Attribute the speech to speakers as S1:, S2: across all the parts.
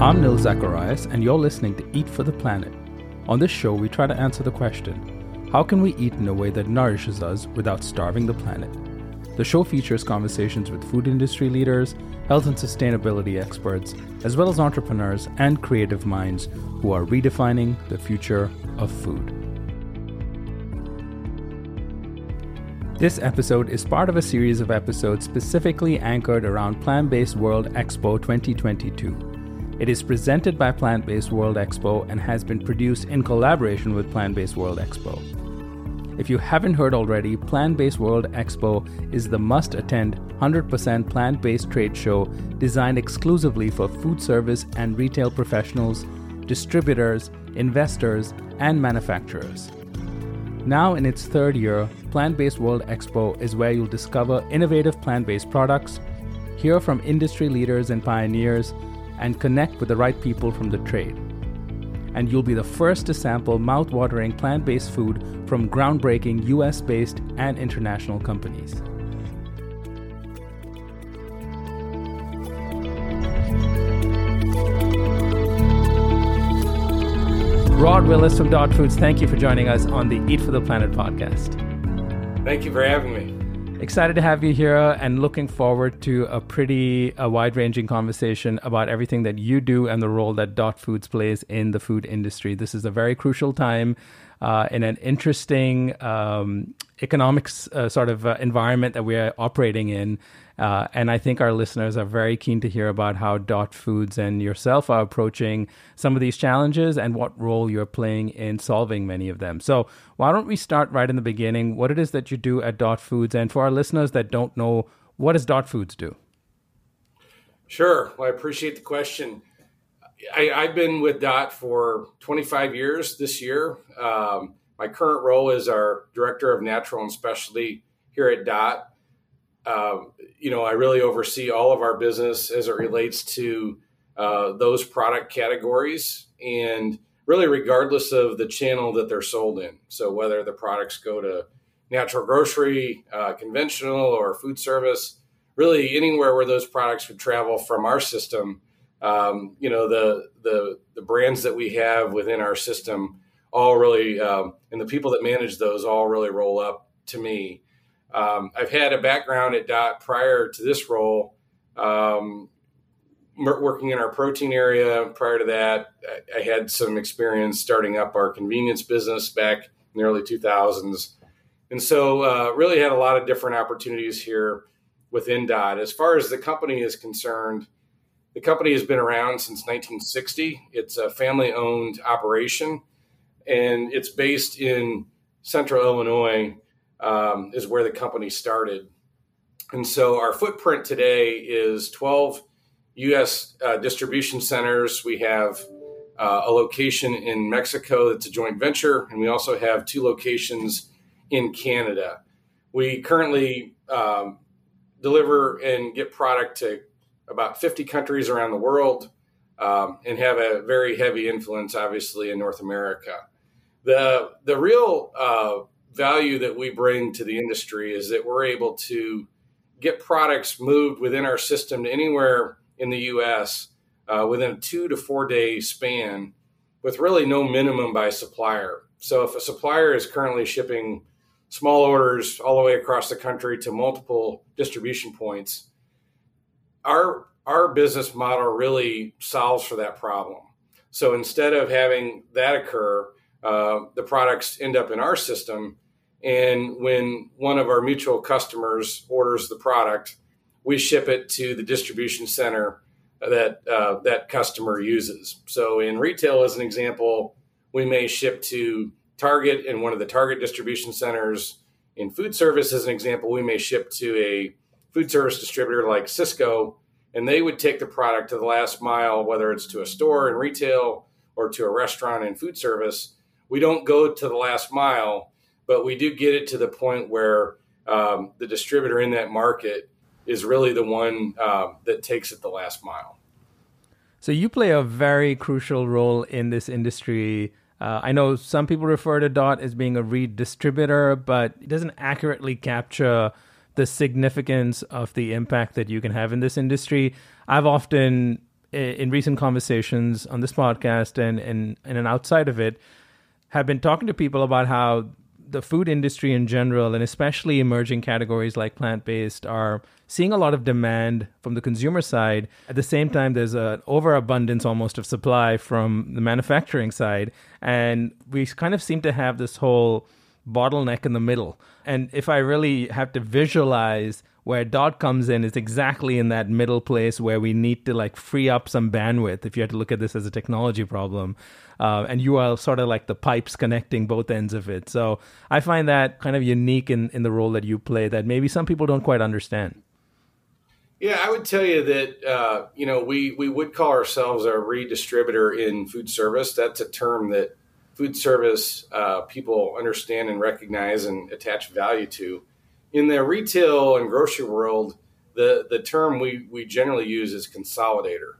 S1: I'm Nil Zacharias, and you're listening to Eat for the Planet. On this show, we try to answer the question how can we eat in a way that nourishes us without starving the planet? The show features conversations with food industry leaders, health and sustainability experts, as well as entrepreneurs and creative minds who are redefining the future of food. This episode is part of a series of episodes specifically anchored around Plant Based World Expo 2022. It is presented by Plant Based World Expo and has been produced in collaboration with Plant Based World Expo. If you haven't heard already, Plant Based World Expo is the must attend 100% plant based trade show designed exclusively for food service and retail professionals, distributors, investors, and manufacturers. Now, in its third year, Plant Based World Expo is where you'll discover innovative plant based products, hear from industry leaders and pioneers, and connect with the right people from the trade. And you'll be the first to sample mouth-watering plant-based food from groundbreaking US-based and international companies. Rodd Willis from Dot Foods, thank you for joining us on the Eat for the Planet podcast.
S2: Thank you for having me. Mm-hmm.
S1: Excited to have you here uh, and looking forward to a pretty wide ranging conversation about everything that you do and the role that Dot Foods plays in the food industry. This is a very crucial time uh, in an interesting um, economics uh, sort of uh, environment that we are operating in. Uh, and I think our listeners are very keen to hear about how Dot Foods and yourself are approaching some of these challenges and what role you're playing in solving many of them. So, why don't we start right in the beginning? What it is that you do at Dot Foods, and for our listeners that don't know, what does Dot Foods do?
S2: Sure. Well, I appreciate the question. I, have been with Dot for 25 years this year. Um, my current role is our director of natural and specialty here at Dot. Um, you know, I really oversee all of our business as it relates to uh, those product categories and really regardless of the channel that they're sold in. So whether the products go to natural grocery, uh, conventional, or food service, really anywhere where those products would travel from our system, um, you know, the, the, the brands that we have within our system all really, um, and the people that manage those all really roll up to me. Um, I've had a background at Dot prior to this role, um, working in our protein area. Prior to that, I had some experience starting up our convenience business back in the early 2000s. And so, uh, really had a lot of different opportunities here within Dot. As far as the company is concerned, the company has been around since 1960. It's a family owned operation and it's based in central Illinois um, is where the company started. And so our footprint today is 12 U.S. Uh, distribution centers. We have uh, a location in Mexico that's a joint venture, and we also have two locations in Canada. We currently um, deliver and get product to about 50 countries around the world um, and have a very heavy influence, obviously, in North America. The, the real uh, value that we bring to the industry is that we're able to get products moved within our system to anywhere in the US uh, within a two to four day span with really no minimum by supplier. So if a supplier is currently shipping small orders all the way across the country to multiple distribution points, our our business model really solves for that problem. So instead of having that occur, uh, the products end up in our system and when one of our mutual customers orders the product, we ship it to the distribution center that uh, that customer uses. So in retail, as an example, we may ship to Target in one of the Target distribution centers In food service, as an example, we may ship to a food service distributor like Sysco, and they would take the product to the last mile, whether it's to a store in retail or to a restaurant in food service. We don't go to the last mile, but we do get it to the point where um, the distributor in that market is really the one uh, that takes it the last mile.
S1: So you play a very crucial role in this industry. Uh, I know some people refer to Dot as being a redistributor, but it doesn't accurately capture the significance of the impact that you can have in this industry. I've often, in recent conversations on this podcast and, and, and outside of it, have been talking to people about how the food industry in general, and especially emerging categories like plant based, are seeing a lot of demand from the consumer side. At the same time, there's an overabundance almost of supply from the manufacturing side. And we kind of seem to have this whole bottleneck in the middle. And if I really have to visualize where dot comes in is exactly in that middle place where we need to like free up some bandwidth if you had to look at this as a technology problem. Uh, and you are sort of like the pipes connecting both ends of it. So i find that kind of unique in, in the role that you play that maybe some people don't quite understand.
S2: Yeah i would tell you that uh, you know we, we would call ourselves a redistributor in food service. That's a term that food service uh, people understand and recognize and attach value to in the retail and grocery world, the, the term we, we generally use is consolidator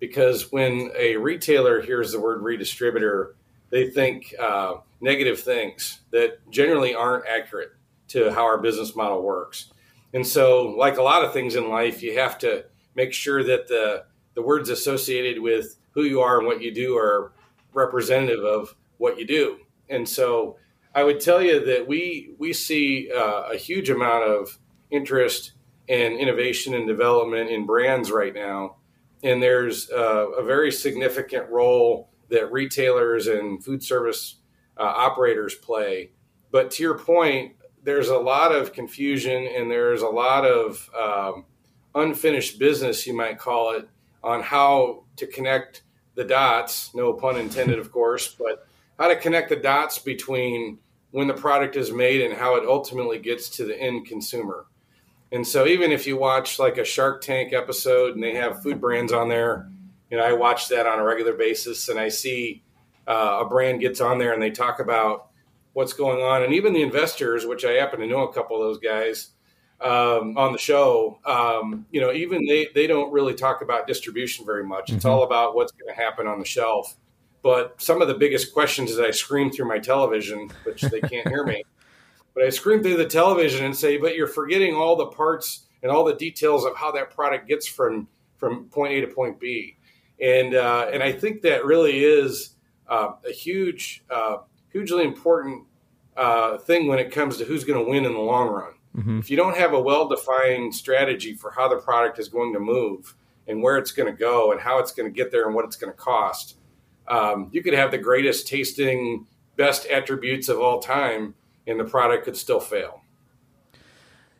S2: because when a retailer hears the word redistributor, they think uh, negative things that generally aren't accurate to how our business model works. And so, like a lot of things in life, you have to make sure that the, the words associated with who you are and what you do are representative of what you do. And so, I would tell you that we we see uh, a huge amount of interest and innovation and development in brands right now, and there's uh, a very significant role that retailers and food service uh, operators play. But to your point, there's a lot of confusion and there's a lot of um, unfinished business, you might call it, on how to connect the dots. No pun intended, of course, but how to connect the dots between when the product is made and how it ultimately gets to the end consumer. And so even if you watch like a Shark Tank episode and they have food brands on there, you know, I watch that on a regular basis and I see uh, a brand gets on there and they talk about what's going on. And even the investors, which I happen to know a couple of those guys um, on the show, um, you know, even they, they don't really talk about distribution very much. Mm-hmm. It's all about what's going to happen on the shelf. But some of the biggest questions is I scream through my television, which they can't hear me, but I scream through the television and say, "But you're forgetting all the parts and all the details of how that product gets from from point A to point B." And uh, and I think that really is uh, a huge, uh, hugely important uh, thing when it comes to who's going to win in the long run. Mm-hmm. If you don't have a well defined strategy for how the product is going to move and where it's going to go and how it's going to get there and what it's going to cost um, you could have the greatest tasting, best attributes of all time, and the product could still fail.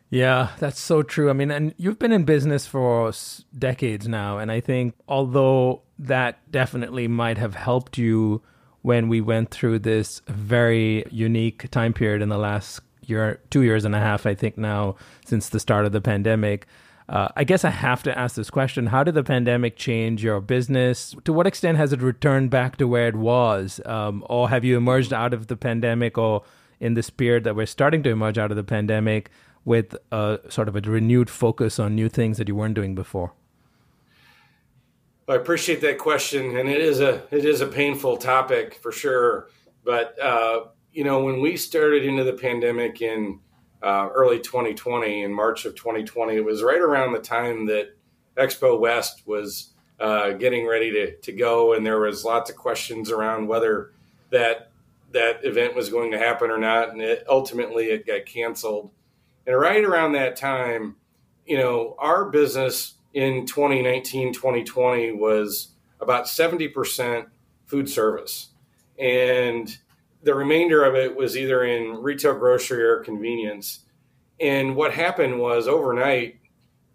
S1: Yeah, that's so true. I mean, and you've been in business for decades now, and I think although that definitely might have helped you when we went through this very unique time period in the last year, two years and a half, I think now, since the start of the pandemic. Uh, I guess I have to ask this question. How did the pandemic change your business? To what extent has it returned back to where it was? Um, or have you emerged out of the pandemic or in this period that we're starting to emerge out of the pandemic with a, sort of a renewed focus on new things that you weren't doing before?
S2: I appreciate that question, and it is a it is a painful topic for sure. But uh, you know, when we started into the pandemic in uh, early 2020, in March of 2020. It was right around the time that Expo West was uh, getting ready to, to go, and there was lots of questions around whether that that event was going to happen or not. And it, ultimately, it got canceled. And right around that time, you know, our business in 2019, 2020 was about 70% food service. And the remainder of it was either in retail grocery or convenience. And what happened was overnight,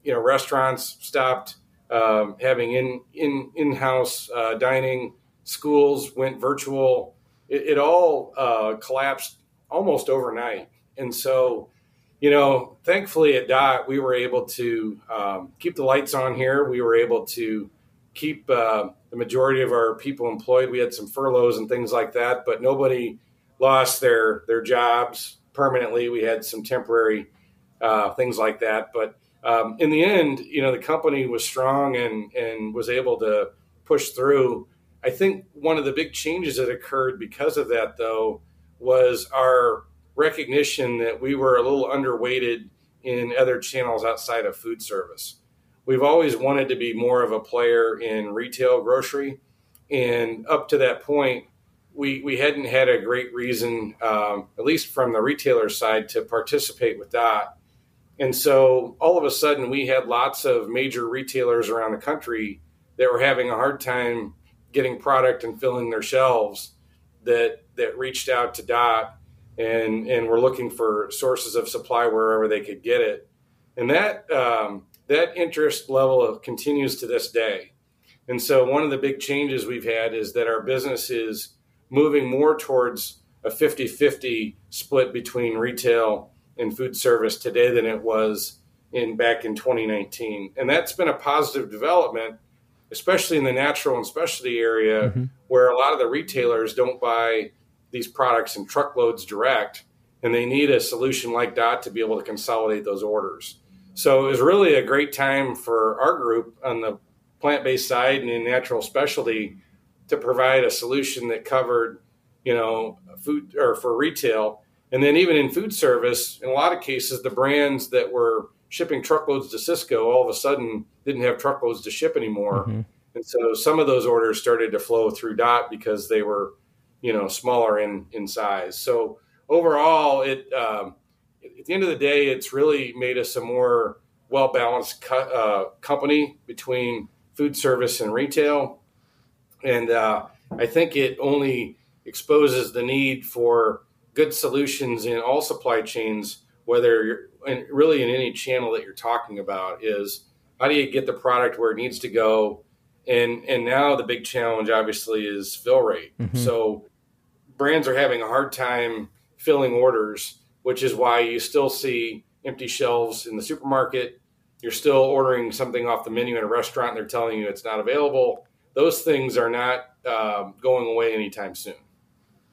S2: you know, restaurants stopped um, having in in in house uh, dining. Schools went virtual. It, it all uh, collapsed almost overnight. And so, you know, thankfully at Dot, we were able to um, keep the lights on here. We were able to keep uh, the majority of our people employed. We had some furloughs and things like that, but nobody lost their their jobs permanently. We had some temporary uh, things like that, but um, in the end, you know, the company was strong and and was able to push through. I think one of the big changes that occurred because of that, though, was our recognition that we were a little underweighted in other channels outside of food service. We've always wanted to be more of a player in retail grocery, and up to that point, we we hadn't had a great reason, um, at least from the retailer side, to participate with that. And so all of a sudden, we had lots of major retailers around the country that were having a hard time getting product and filling their shelves that that reached out to Dot and and were looking for sources of supply wherever they could get it. And that um, that interest level continues to this day. And so one of the big changes we've had is that our business is moving more towards a 50-50 split between retail and food service today than it was in back in 2019. And that's been a positive development, especially in the natural and specialty area mm-hmm. where a lot of the retailers don't buy these products in truckloads direct and they need a solution like that to be able to consolidate those orders. So it was really a great time for our group on the plant-based side and in natural specialty to provide a solution that covered, you know, food or for retail and then even in food service, in a lot of cases, the brands that were shipping truckloads to Sysco all of a sudden didn't have truckloads to ship anymore. Mm-hmm. And so some of those orders started to flow through Dot because they were, you know, smaller in, in size. So overall, it um, at the end of the day, it's really made us a more well balanced co- uh, company between food service and retail. And uh, I think it only exposes the need for good solutions in all supply chains, whether you're and really in any channel that you're talking about, is how do you get the product where it needs to go? And and now the big challenge obviously is fill rate. Mm-hmm. So brands are having a hard time filling orders, which is why you still see empty shelves in the supermarket. You're still ordering something off the menu in a restaurant, and they're telling you it's not available. Those things are not uh, going away anytime soon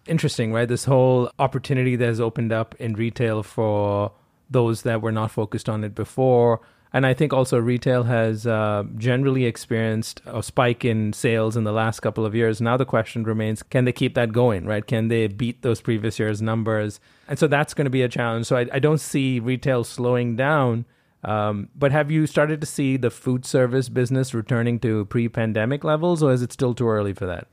S1: interesting, right? This whole opportunity that has opened up in retail for those that were not focused on it before. And I think also retail has uh, generally experienced a spike in sales in the last couple of years. Now the question remains can they keep that going, right? Can they beat those previous years' numbers? And so that's going to be a challenge. So I, I don't see retail slowing down. Um, but have you started to see the food service business returning to pre pandemic levels, or is it still too early for that?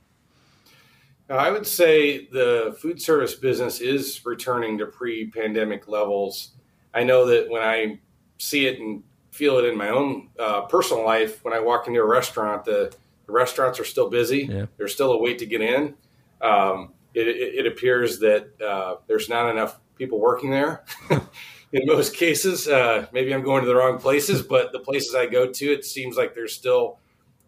S2: I would say the food service business is returning to pre pandemic levels. I know that when I see it and feel it in my own uh, personal life, when I walk into a restaurant, the, the restaurants are still busy. Yeah. There's still a wait to get in. Um, it, it, it, appears that uh, there's not enough people working there. in most cases, uh, maybe I'm going to the wrong places, but the places I go to, it seems like there's still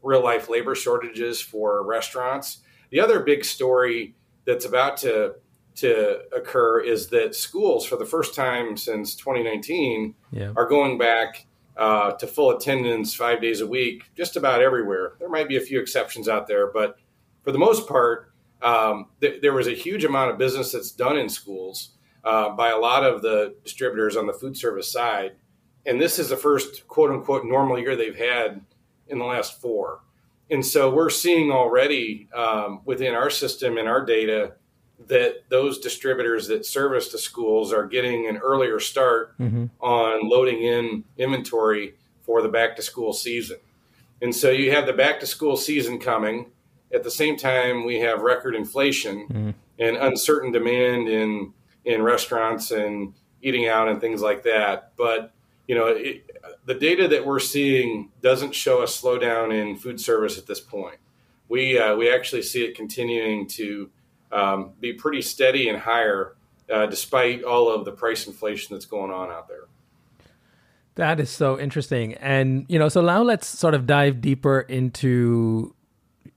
S2: real life labor shortages for restaurants. The other big story that's about to to occur is that schools, for the first time since 2019, yeah. are going back uh, to full attendance five days a week, just about everywhere. There might be a few exceptions out there, but for the most part, um, th- there was a huge amount of business that's done in schools uh, by a lot of the distributors on the food service side. And this is the first quote unquote normal year they've had in the last four and so we're seeing already um, within our system and our data that those distributors that service the schools are getting an earlier start mm-hmm. on loading in inventory for the back to school season. And so you have the back to school season coming. At the same time, we have record inflation mm-hmm. and uncertain demand in in restaurants and eating out and things like that. But you know, it, the data that we're seeing doesn't show a slowdown in food service at this point. We uh, we actually see it continuing to um, be pretty steady and higher, uh, despite all of the price inflation that's going on out there.
S1: That is so interesting, and you know, so now let's sort of dive deeper into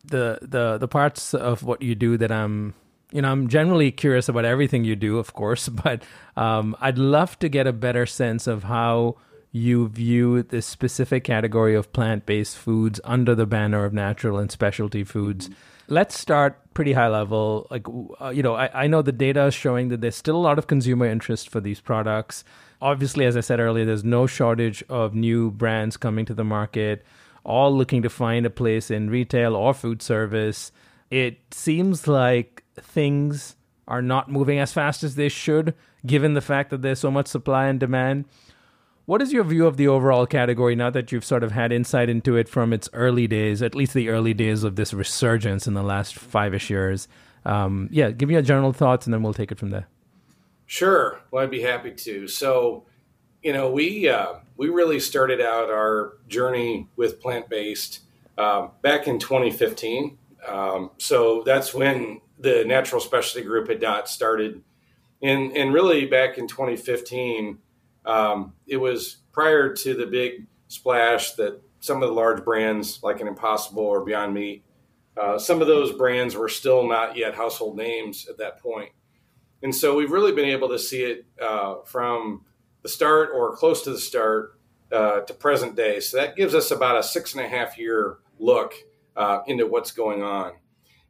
S1: the the the parts of what you do that I'm you know, I'm generally curious about everything you do, of course, but um, I'd love to get a better sense of how you view this specific category of plant based foods under the banner of natural and specialty foods. Let's start pretty high level. Like, uh, you know, I, I know the data is showing that there's still a lot of consumer interest for these products. Obviously, as I said earlier, there's no shortage of new brands coming to the market, all looking to find a place in retail or food service. It seems like things are not moving as fast as they should, given the fact that there's so much supply and demand. What is your view of the overall category now that you've sort of had insight into it from its early days, at least the early days of this resurgence in the last five ish years? Um, yeah, give me your general thoughts and then we'll take it from there.
S2: Sure. Well, I'd be happy to. So, you know, we uh, we really started out our journey with plant based um, back in 2015. Um, so that's when the Natural Specialty Group at DOT started, and and really back in 2015 um, it was prior to the big splash that some of the large brands like an Impossible or Beyond Meat, uh, some of those brands were still not yet household names at that point. And so we've really been able to see it uh, from the start or close to the start uh, to present day. So that gives us about a six and a half year look uh, into what's going on.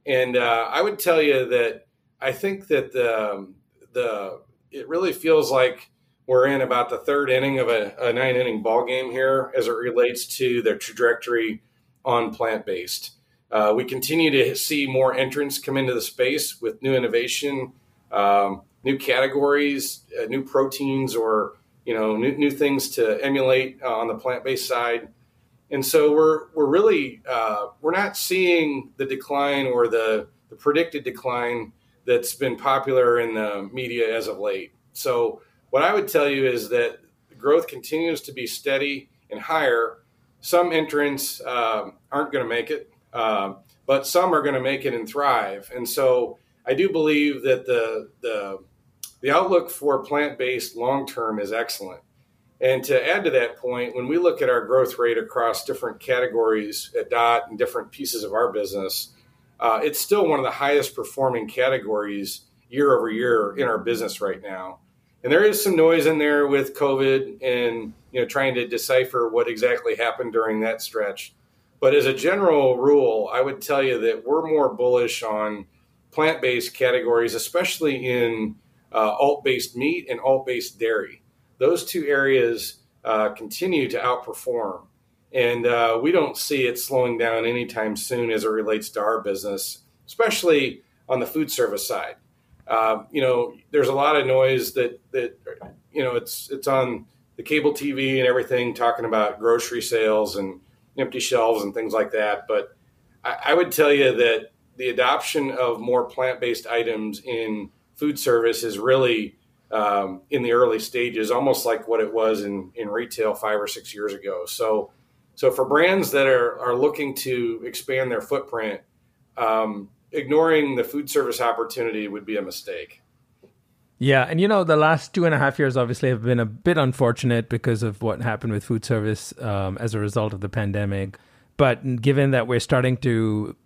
S2: And uh, I would tell you that I think that the, the it really feels like we're in about the third inning of a, a nine inning ball game here as it relates to the trajectory on plant based. Uh, we continue to see more entrants come into the space with new innovation, um, new categories, uh, new proteins, or you know new, new things to emulate uh, on the plant based side. And so we're we're really uh, we're not seeing the decline or the the predicted decline that's been popular in the media as of late. So what I would tell you is that growth continues to be steady and higher. Some entrants um, aren't going to make it, uh, but some are going to make it and thrive. And so I do believe that the the the outlook for plant based long term is excellent. And to add to that point, when we look at our growth rate across different categories at DOT and different pieces of our business, uh, it's still one of the highest performing categories year over year in our business right now and there is some noise in there with COVID and you know trying to decipher what exactly happened during that stretch. But as a general rule, I would tell you that we're more bullish on plant-based categories, especially in uh, alt-based meat and alt-based dairy. Those two areas uh, continue to outperform, and uh, we don't see it slowing down anytime soon as it relates to our business, especially on the food service side. Uh, you know, there's a lot of noise that that you know it's it's on the cable TV and everything talking about grocery sales and empty shelves and things like that. But I, I would tell you that the adoption of more plant-based items in food service is really um, in the early stages, almost like what it was in in retail five or six years ago. So. So for brands that are, are looking to expand their footprint, um, ignoring the food service opportunity would be a mistake.
S1: Yeah, and you know the last two and a half years obviously have been a bit unfortunate because of what happened with food service um, as a result of the pandemic. But given that we're starting to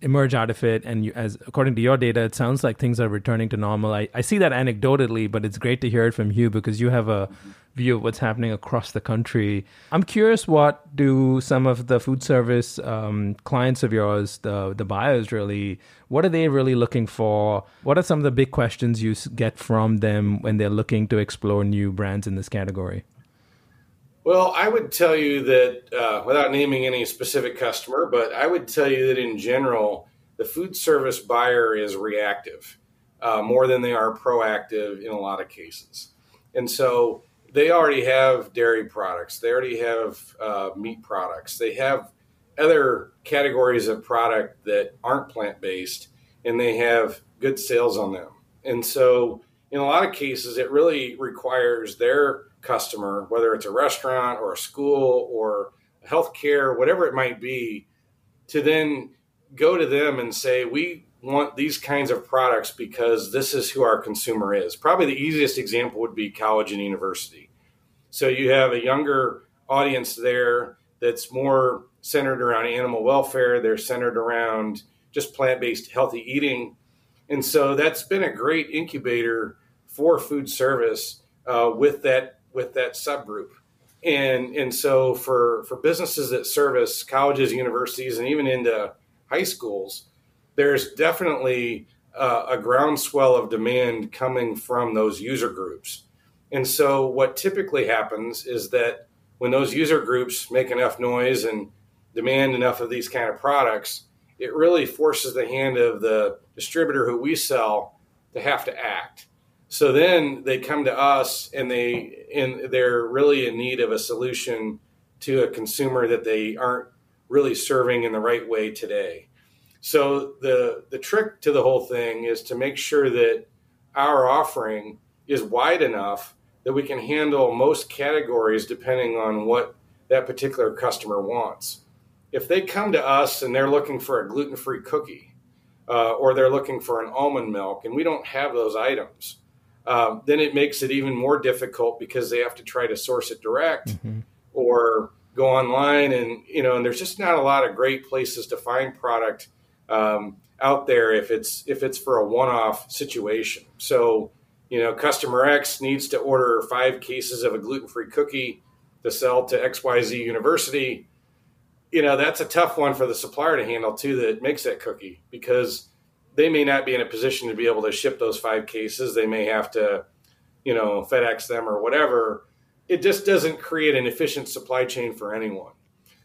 S1: emerge out of it, and you, as according to your data, it sounds like things are returning to normal. I, I see that anecdotally, but it's great to hear it from you because you have a view of what's happening across the country. I'm curious, what do some of the food service um, clients of yours, the the buyers, really, what are they really looking for? What are some of the big questions you get from them when they're looking to explore new brands in this category?
S2: Well, I would tell you that uh, without naming any specific customer, but I would tell you that in general, the food service buyer is reactive uh, more than they are proactive in a lot of cases. And so they already have dairy products, they already have uh, meat products, they have other categories of product that aren't plant based, and they have good sales on them. And so, in a lot of cases, it really requires their customer, whether it's a restaurant or a school or healthcare, whatever it might be, to then go to them and say, We want these kinds of products because this is who our consumer is. Probably the easiest example would be college and university. So you have a younger audience there that's more centered around animal welfare, they're centered around just plant based healthy eating. And so that's been a great incubator for food service uh, with that with that subgroup. And and so for for businesses that service colleges, universities, and even into high schools, there's definitely uh, a groundswell of demand coming from those user groups. And so what typically happens is that when those user groups make enough noise and demand enough of these kind of products, it really forces the hand of the distributor who we sell to have to act. So then they come to us and they and they're really in need of a solution to a consumer that they aren't really serving in the right way today. So the the trick to the whole thing is to make sure that our offering is wide enough that we can handle most categories depending on what that particular customer wants. If they come to us and they're looking for a gluten-free cookie, uh, or they're looking for an almond milk, and we don't have those items, um, then it makes it even more difficult because they have to try to source it direct mm-hmm. or go online and you know and there's just not a lot of great places to find product um, out there if it's if it's for a one-off situation so you know customer x needs to order five cases of a gluten-free cookie to sell to xyz university you know that's a tough one for the supplier to handle too that makes that cookie because they may not be in a position to be able to ship those five cases. They may have to, you know, FedEx them or whatever. It just doesn't create an efficient supply chain for anyone.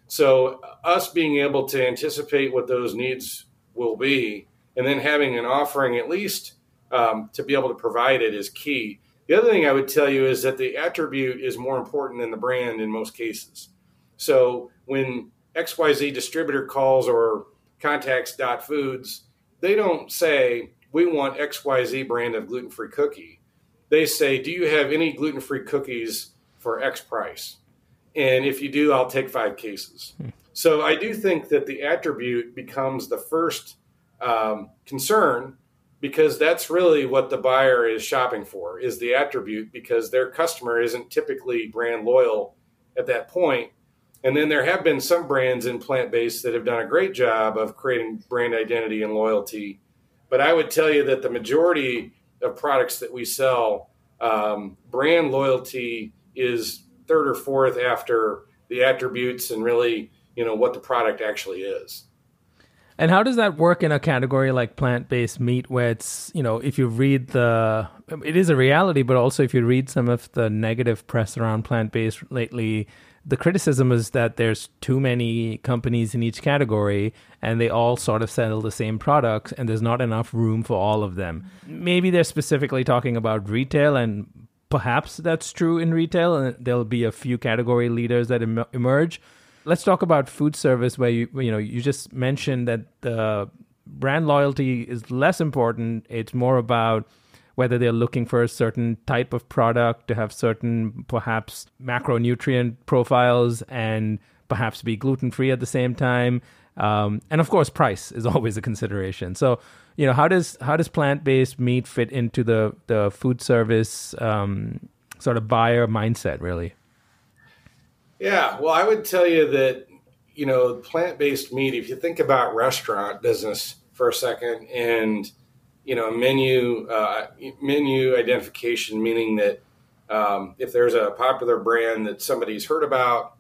S2: So, us being able to anticipate what those needs will be and then having an offering at least um, to be able to provide it is key. The other thing I would tell you is that the attribute is more important than the brand in most cases. So, when XYZ distributor calls or contacts Dot Foods, they don't say we want XYZ brand of gluten free cookie. They say, do you have any gluten free cookies for X price? And if you do, I'll take five cases. So I do think that the attribute becomes the first um, concern because that's really what the buyer is shopping for is the attribute because their customer isn't typically brand loyal at that point. point and then there have been some brands in plant based that have done a great job of creating brand identity and loyalty. But I would tell you that the majority of products that we sell, um, brand loyalty is third or fourth after the attributes and really, you know, what the product actually is.
S1: And how does that work in a category like plant-based meat where it's, you know, if you read the it is a reality, but also if you read some of the negative press around plant-based lately, the criticism is that there's too many companies in each category and they all sort of sell the same products and there's not enough room for all of them. Maybe they're specifically talking about retail and perhaps that's true in retail and there'll be a few category leaders that em- emerge. Let's talk about food service where you you know you just mentioned that the brand loyalty is less important. It's more about whether they're looking for a certain type of product to have certain perhaps macronutrient profiles and perhaps be gluten free at the same time. Um, and of course, price is always a consideration. So, you know, how does how does plant based meat fit into the the food service um, sort of buyer mindset, really?
S2: Yeah, well, I would tell you that you know plant based meat. If you think about restaurant business for a second, and you know menu uh, menu identification, meaning that um, if there's a popular brand that somebody's heard about,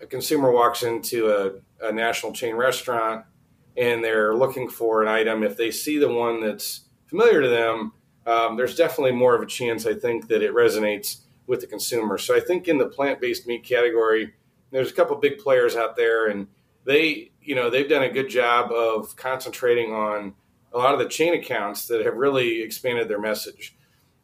S2: a consumer walks into a, a national chain restaurant and they're looking for an item. If they see the one that's familiar to them, um, there's definitely more of a chance, I think, that it resonates with the consumer. So I think in the plant-based meat category, there's a couple big players out there, and they, you know, they've done a good job of concentrating on a lot of the chain accounts that have really expanded their message.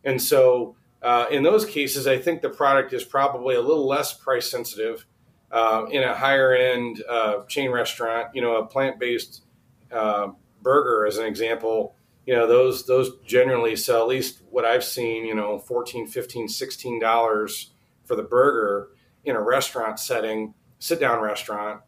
S2: And so, uh, in those cases, I think the product is probably a little less price sensitive. Uh, in a higher end uh, chain restaurant, you know, a plant based uh, burger, as an example, you know, those those generally sell at least what I've seen, you know, 14 15 16 dollars for the burger in a restaurant setting, sit down restaurant.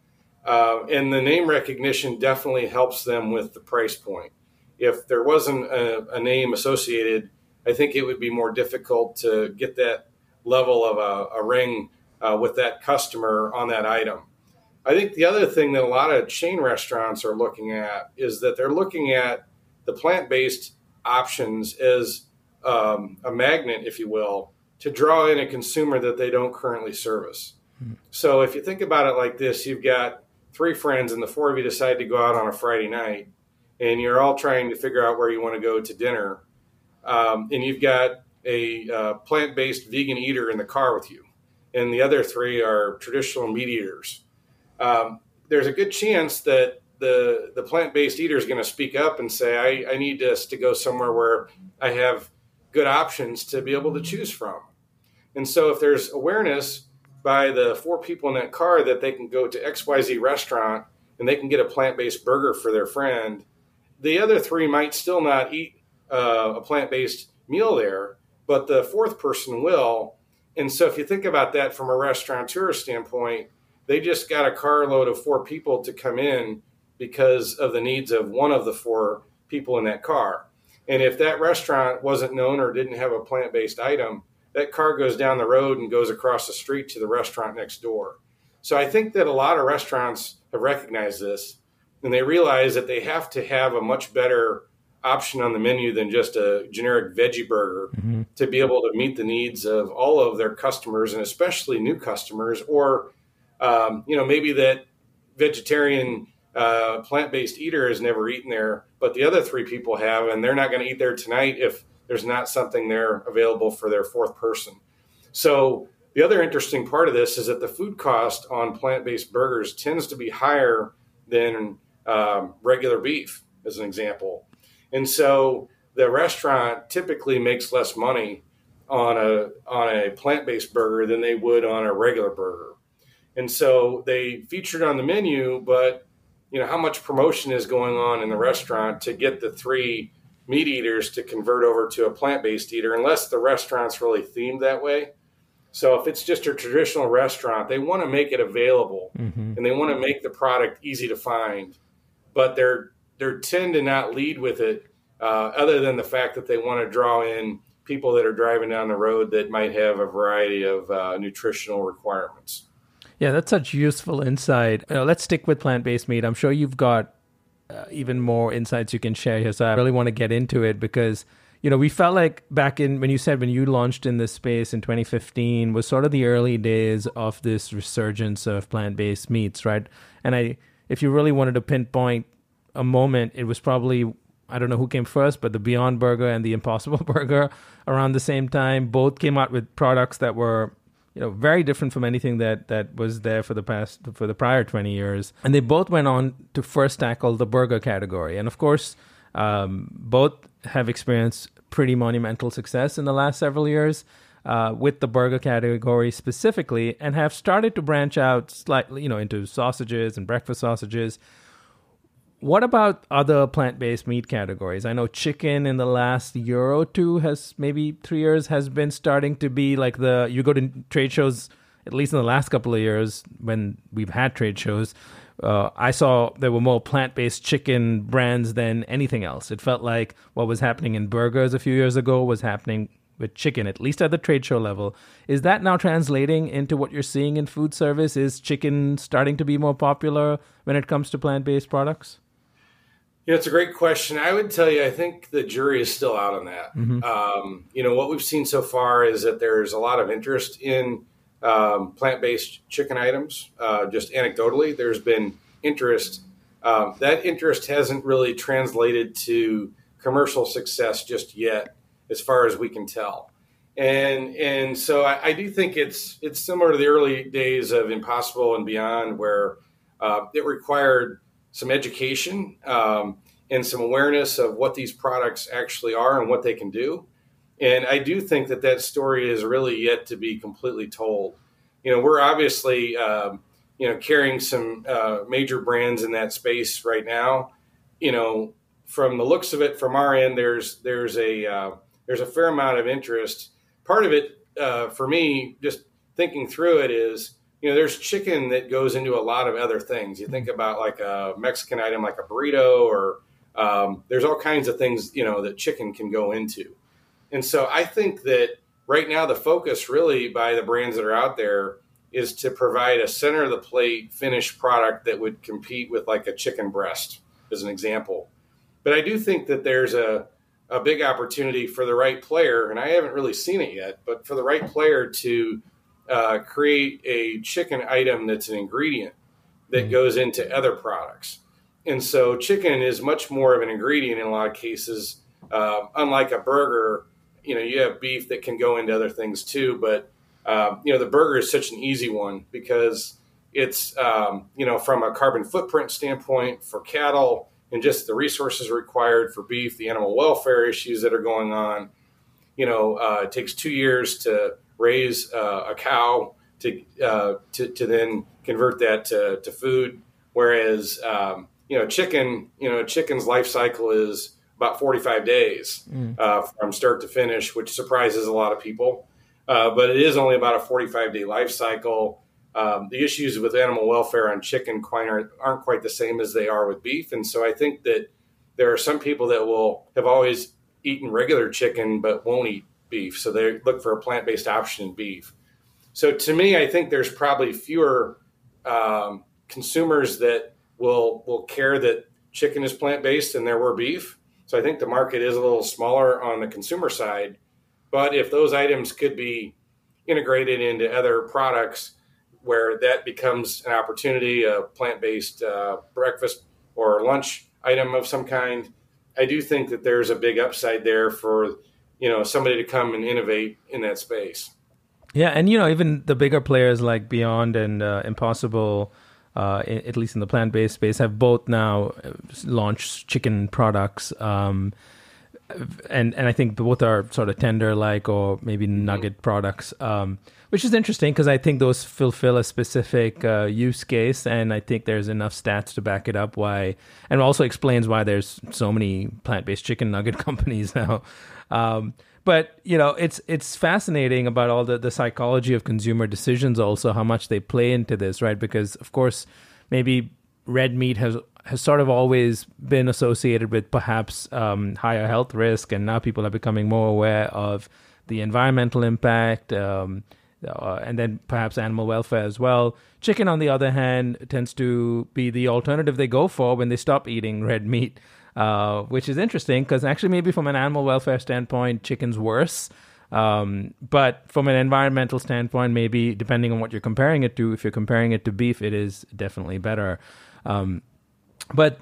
S2: Uh, and the name recognition definitely helps them with the price point if there wasn't a, a, name associated, I think it would be more difficult to get that level of a, a ring uh, with that customer on that item. I think the other thing that a lot of chain restaurants are looking at is that they're looking at the plant based options as um, a magnet, if you will, to draw in a consumer that they don't currently service. Hmm. So if you think about it like this, you've got three friends, and the four of you decide to go out on a Friday night, and you're all trying to figure out where you want to go to dinner, um, and you've got a uh, plant-based vegan eater in the car with you, and the other three are traditional meat eaters. Um, there's a good chance that the the plant-based eater is going to speak up and say, I, I need us to go somewhere where I have good options to be able to choose from. And so if there's awareness by the four people in that car that they can go to XYZ restaurant and they can get a plant-based burger for their friend, the other three might still not eat uh, a plant-based meal there, but the fourth person will. And so if you think about that from a restaurateur standpoint, they just got a carload of four people to come in because of the needs of one of the four people in that car. And if that restaurant wasn't known or didn't have a plant based item, that car goes down the road and goes across the street to the restaurant next door. So I think that a lot of restaurants have recognized this and they realize that they have to have a much better option on the menu than just a generic veggie burger mm-hmm. to be able to meet the needs of all of their customers and especially new customers or um, you know maybe that vegetarian uh, plant-based eater has never eaten there, but the other three people have, and they're not going to eat there tonight if there's not something there available for their fourth person. So the other interesting part of this is that the food cost on plant-based burgers tends to be higher than um, regular beef, as an example, and so the restaurant typically makes less money on a on a plant-based burger than they would on a regular burger. And so they featured on the menu, but you know how much promotion is going on in the restaurant to get the three meat eaters to convert over to a plant-based eater unless the restaurant's really themed that way so if it's just a traditional restaurant they want to make it available mm-hmm. and they want to make the product easy to find but they're they tend to not lead with it uh, other than the fact that they want to draw in people that are driving down the road that might have a variety of uh, nutritional requirements
S1: yeah, that's such useful insight. Uh, let's stick with plant based meat. I'm sure you've got uh, even more insights you can share here. So I really want to get into it because, you know, we felt like back in when you said when you launched in this space in 2015 was sort of the early days of this resurgence of plant based meats, right? And I, if you really wanted to pinpoint a moment, it was probably I don't know who came first, but the Beyond Burger and the Impossible Burger around the same time both came out with products that were you know very different from anything that that was there for the past for the prior 20 years. And they both went on to first tackle the burger category. And of course um, both have experienced pretty monumental success in the last several years uh, with the burger category specifically and have started to branch out slightly you know into sausages and breakfast sausages what about other plant-based meat categories? I know chicken in the last year or two has maybe three years has been starting to be like the you go to trade shows at least in the last couple of years when we've had trade shows. Uh, I saw there were more plant-based chicken brands than anything else. It felt like what was happening in burgers a few years ago was happening with chicken, at least at the trade show level. Is that now translating into what you're seeing in food service? Is chicken starting to be more popular when it comes to plant-based products?
S2: Yeah, it's a great question. I would tell you, I think the jury is still out on that. Mm-hmm. Um, you know, what we've seen so far is that there's a lot of interest in um, plant based chicken items. Uh, just anecdotally, there's been interest. Um, that interest hasn't really translated to commercial success just yet, as far as we can tell. And and so I, I do think it's it's similar to the early days of Impossible and Beyond, where uh, it required some education um, and some awareness of what these products actually are and what they can do. And I do think that that story is really yet to be completely told. You know, we're obviously, um, you know, carrying some uh, major brands in that space right now. You know, from the looks of it, from our end, there's there's a uh, there's a fair amount of interest. Part of it, uh, for me, just thinking through it, is you know, there's chicken that goes into a lot of other things. You think about like a Mexican item like a burrito, or um, there's all kinds of things, you know, that chicken can go into. And so I think that right now the focus really by the brands that are out there is to provide a center of the plate finished product that would compete with like a chicken breast, as an example. But I do think that there's a a big opportunity for the right player, and I haven't really seen it yet, but for the right player to uh, create a chicken item that's an ingredient that mm-hmm. goes into other products. And so, chicken is much more of an ingredient in a lot of cases. Uh, unlike a burger, you know, you have beef that can go into other things too. But um, you know, the burger is such an easy one because it's um, you know from a carbon footprint standpoint for cattle and just the resources required for beef, the animal welfare issues that are going on. You know, uh, it takes two years to raise uh, a cow to, uh, to, to then convert that to, to food. Whereas, um, you know, chicken, you know, chicken's life cycle is about 45 days mm. uh, from start to finish, which surprises a lot of people. Uh, but it is only about a 45 day life cycle. Um, the issues with animal welfare on chicken quite aren't, aren't quite the same as they are with beef. And so I think that there are some people that will have always eaten regular chicken but won't eat beef. So they look for a plant based option in beef. So to me, I think there's probably fewer um, consumers that will will care that chicken is plant based than there were beef. So I think the market is a little smaller on the consumer side. But if those items could be integrated into other products where that becomes an opportunity, a plant based uh, breakfast or lunch item of some kind, I do think that there's a big upside there for you know somebody to come and innovate in that space.
S1: Yeah, and you know even the bigger players like Beyond and uh, Impossible, uh, at least in the plant based space, have both now uh, launched chicken products. Um, and and I think both are sort of tender like or maybe mm-hmm. nugget mm-hmm. products. Um, which is interesting because I think those fulfill a specific uh, use case, and I think there's enough stats to back it up. Why, and also explains why there's so many plant-based chicken nugget companies now. Um, but you know, it's it's fascinating about all the the psychology of consumer decisions, also how much they play into this, right? Because of course, maybe red meat has has sort of always been associated with perhaps um, higher health risk, and now people are becoming more aware of the environmental impact. Um, uh, and then perhaps animal welfare as well. Chicken, on the other hand, tends to be the alternative they go for when they stop eating red meat, uh, which is interesting because actually, maybe from an animal welfare standpoint, chicken's worse. Um, but from an environmental standpoint, maybe depending on what you're comparing it to, if you're comparing it to beef, it is definitely better. Um, but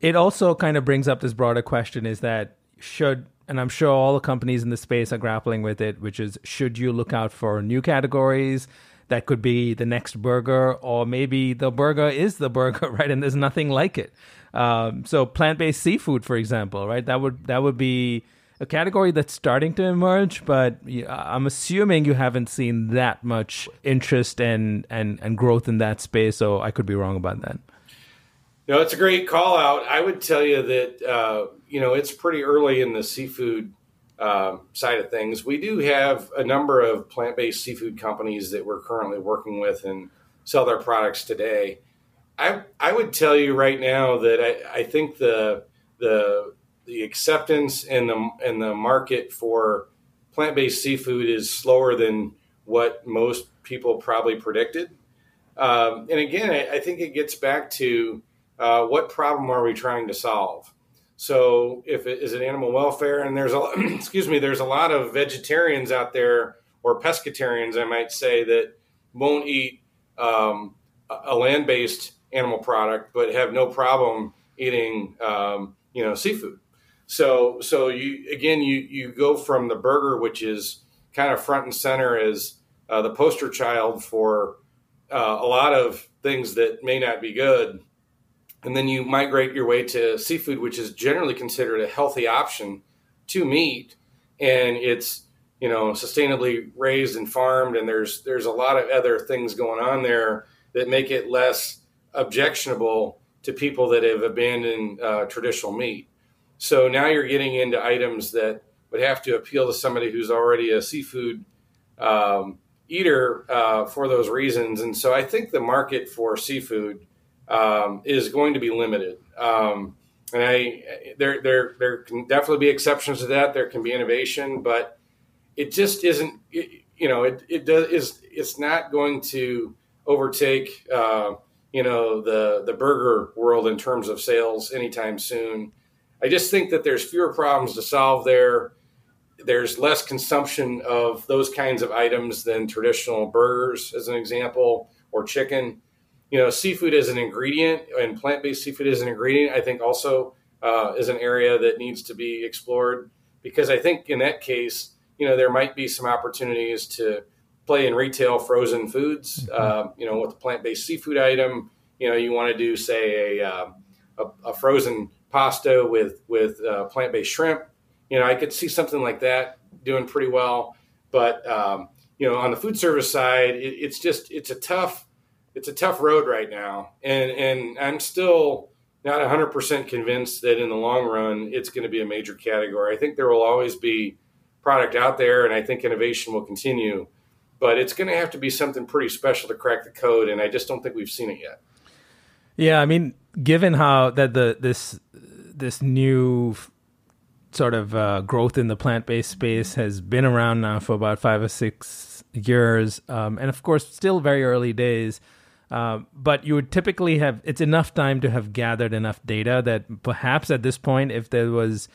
S1: it also kind of brings up this broader question: is that should and I'm sure all the companies in the space are grappling with it, which is should you look out for new categories? That could be the next burger, or maybe the burger is the burger, right? And there's nothing like it. Um, so plant-based seafood, for example, right? That would that would be a category that's starting to emerge, but I'm assuming you haven't seen that much interest and and and growth in that space. So I could be wrong about that.
S2: No, it's a great call out. I would tell you that uh, you know it's pretty early in the seafood uh, side of things. We do have a number of plant based seafood companies that we're currently working with and sell their products today. I I would tell you right now that I, I think the the the acceptance and the and the market for plant based seafood is slower than what most people probably predicted. Um, and again, I, I think it gets back to uh, what problem are we trying to solve? So if it is it animal welfare, and there's a excuse me, there's a lot of vegetarians out there or pescatarians, I might say, that won't eat um, a land-based animal product, but have no problem eating um, you know seafood. So so you again you you go from the burger, which is kind of front and center as uh, the poster child for uh, a lot of things that may not be good and then you migrate your way to seafood, which is generally considered a healthy option to meat, and it's you know sustainably raised and farmed, and there's there's a lot of other things going on there that make it less objectionable to people that have abandoned uh, traditional meat. So now you're getting into items that would have to appeal to somebody who's already a seafood um, eater uh, for those reasons, and so I think the market for seafood um, is going to be limited. Um, and I, there, there, there can definitely be exceptions to that. There can be innovation, but it just isn't. It, you know, it, it does is it's not going to overtake uh, you know the the burger world in terms of sales anytime soon. I just think that there's fewer problems to solve there. There's less consumption of those kinds of items than traditional burgers, as an example, or chicken. You know, seafood as an ingredient and plant based seafood as an ingredient, I think also uh, is an area that needs to be explored because I think in that case, you know, there might be some opportunities to play in retail frozen foods. Uh, you know, with a plant based seafood item, you know, you want to do say a, uh, a, a frozen pasta with with uh, plant based shrimp. You know, I could see something like that doing pretty well. But um, you know, on the food service side, it, it's just it's a tough it's a tough road right now, and and I'm still not 100% convinced that in the long run it's going to be a major category. I think there will always be product out there, and I think innovation will continue. But it's going to have to be something pretty special to crack the code, and I just don't think we've seen it yet.
S1: Yeah, I mean, given how that the this this new sort of uh, growth in the plant based space has been around now for about five or six years, um, and of course, still very early days. Uh, but you would typically have it's enough time to have gathered enough data that perhaps at this point, if there was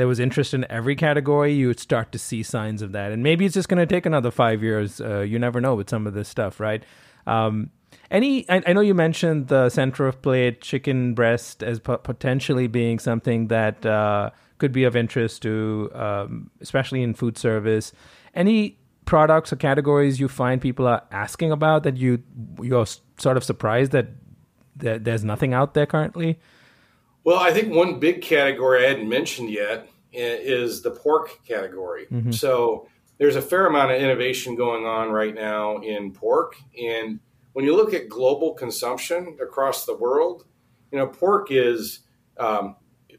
S1: there was interest in every category, you would start to see signs of that. And maybe it's just going to take another five years. Uh, you never know with some of this stuff, right? Um, any, I, I, know you mentioned the center of plate chicken breast as po- potentially being something that uh, could be of interest to, um, especially in food service. Any products or categories you find people are asking about that you you're sort of surprised that, that there's nothing out there currently?
S2: Well, I think one big category I hadn't mentioned yet is the pork category. Mm-hmm. So there's a fair amount of innovation going on right now in pork, and when you look at global consumption across the world, you know, pork is um,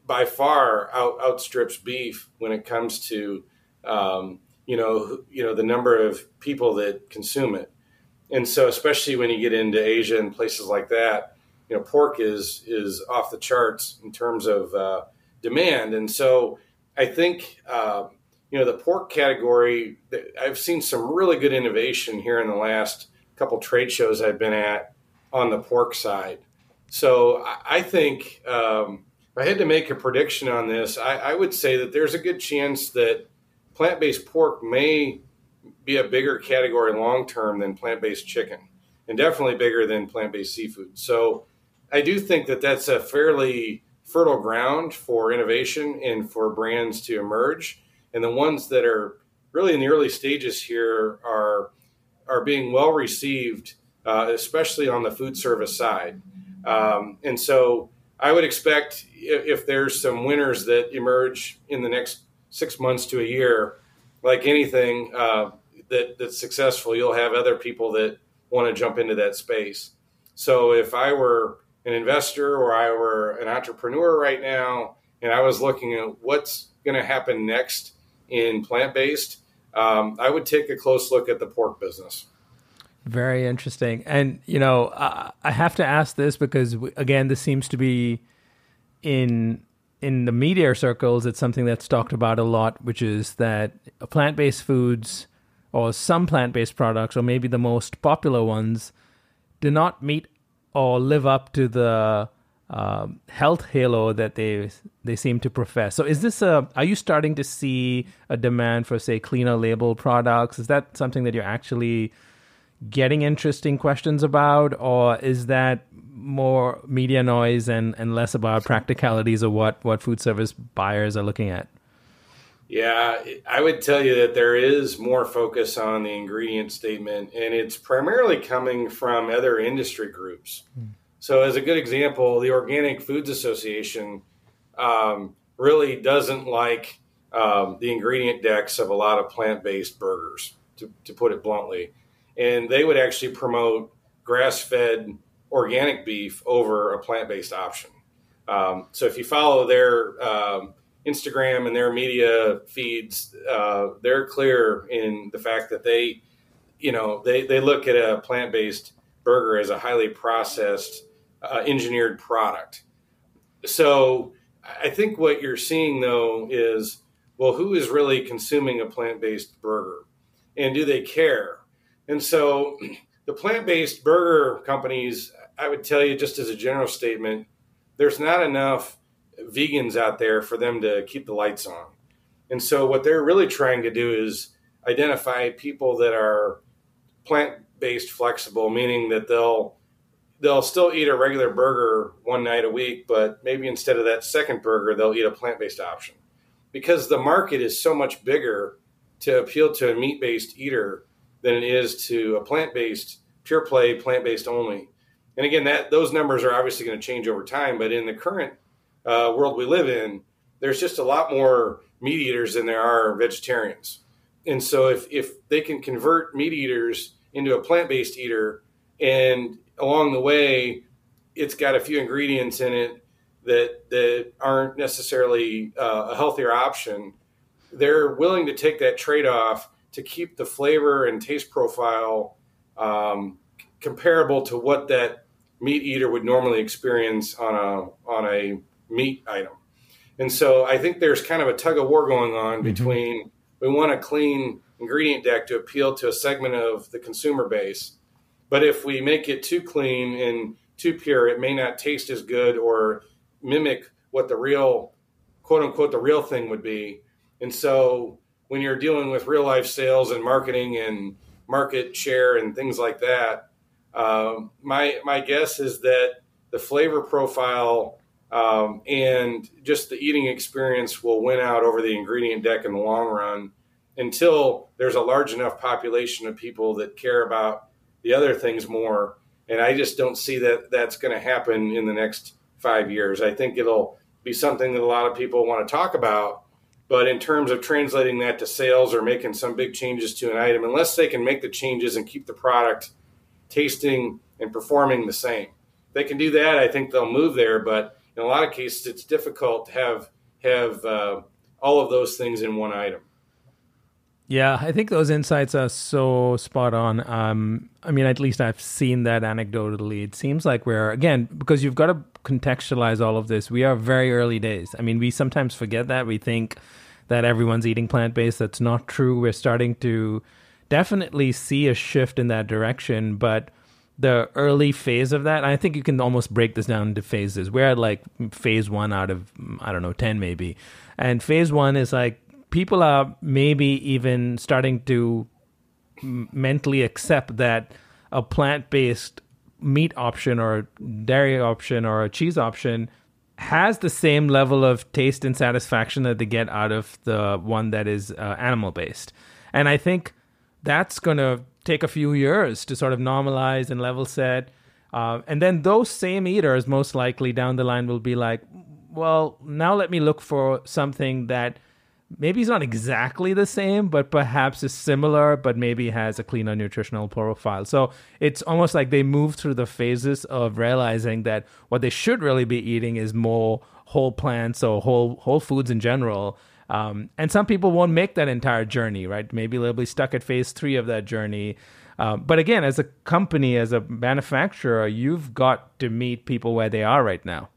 S2: by far out, outstrips beef when it comes to um, you know you know the number of people that consume it, and so especially when you get into Asia and places like that, you know, pork is is off the charts in terms of uh, demand, and so I think uh, you know the pork category. I've seen some really good innovation here in the last couple trade shows I've been at on the pork side. So I think um, if I had to make a prediction on this, I, I would say that there's a good chance that plant-based pork may be a bigger category long term than plant-based chicken, and definitely bigger than plant-based seafood. So I do think that that's a fairly fertile ground for innovation and for brands to emerge. And the ones that are really in the early stages here are are being well received, uh, especially on the food service side. Um, and so I would expect if, if, there's some winners that emerge in the next six months to a year, like anything uh, that, that's successful, you'll have other people that want to jump into that space. So if I were an investor or I were an entrepreneur right now and I was looking at what's going to happen next in plant based, um, I would take a close look at the pork business.
S1: Very interesting. And, you know, I, I have to ask this because, again, this seems to be in in the media circles, it's something that's talked about a lot, which is that plant based foods or some plant based products, or maybe the most popular ones, do not meet or live up to the um, health halo that they they seem to profess. So, is this a? Are you starting to see a demand for, say, cleaner label products? Is that something that you're actually getting interesting questions about, or is that more media noise and, and less about practicalities of what what food service buyers are looking at?
S2: Yeah, I would tell you that there is more focus on the ingredient statement, and it's primarily coming from other industry groups. Mm. So, as a good example, the Organic Foods Association um, really doesn't like um, the ingredient decks of a lot of plant based burgers, to, to put it bluntly. And they would actually promote grass fed organic beef over a plant based option. Um, so, if you follow their um, Instagram and their media feeds, uh, they're clear in the fact that they, you know, they, they look at a plant based burger as a highly processed, uh, engineered product. So I think what you're seeing though is, well, who is really consuming a plant based burger, and do they care? And so the plant based burger companies, I would tell you just as a general statement, there's not enough vegans out there for them to keep the lights on. And so what they're really trying to do is identify people that are plant-based flexible, meaning that they'll they'll still eat a regular burger one night a week, but maybe instead of that second burger, they'll eat a plant-based option. Because the market is so much bigger to appeal to a meat-based eater than it is to a plant-based pure play plant-based only. And again, that those numbers are obviously going to change over time, but in the current uh, world we live in, there's just a lot more meat eaters than there are vegetarians. And so if, if they can convert meat eaters into a plant-based eater and along the way it's got a few ingredients in it that that aren't necessarily uh, a healthier option they're willing to take that trade-off to keep the flavor and taste profile um, comparable to what that meat eater would normally experience on a on a meat item and so I think there's kind of a tug of war going on mm-hmm. between we want a clean ingredient deck to appeal to a segment of the consumer base. But if we make it too clean and too pure, it may not taste as good or mimic what the real, quote unquote, the real thing would be. And so when you're dealing with real life sales and marketing and market share and things like that, um, my my guess is that the flavor profile um, and just the eating experience will win out over the ingredient deck in the long run until there's a large enough population of people that care about the other things more. And I just don't see that that's going to happen in the next five years. I think it'll be something that a lot of people want to talk about. But in terms of translating that to sales or making some big changes to an item, unless they can make the changes and keep the product tasting and performing the same, if they can do that. I think they'll move there. But in a lot of cases, it's difficult to have have uh, all of those things in one item.
S1: Yeah, I think those insights are so spot on. Um, I mean, at least I've seen that anecdotally. It seems like we're again because you've got to contextualize all of this. We are very early days. I mean, we sometimes forget that we think that everyone's eating plant based. That's not true. We're starting to definitely see a shift in that direction, but the early phase of that, I think you can almost break this down into phases. We're at like phase one out of, I don't know, 10 maybe. And phase one is like people are maybe even starting to mentally accept that a plant based meat option or dairy option or a cheese option has the same level of taste and satisfaction that they get out of the one that is uh, animal based. And I think that's going to take a few years to sort of normalize and level set. Uh, and then those same eaters, most likely down the line, will be like, well, now let me look for something that maybe is not exactly the same, but perhaps is similar, but maybe has a cleaner nutritional profile. So it's almost like they move through the phases of realizing that what they should really be eating is more whole plants or whole whole foods in general um, and some people won't make that entire journey, right? Maybe they'll be stuck at phase three of that journey. Uh, but again, as a company, as a manufacturer, you've got to meet people where they are right now.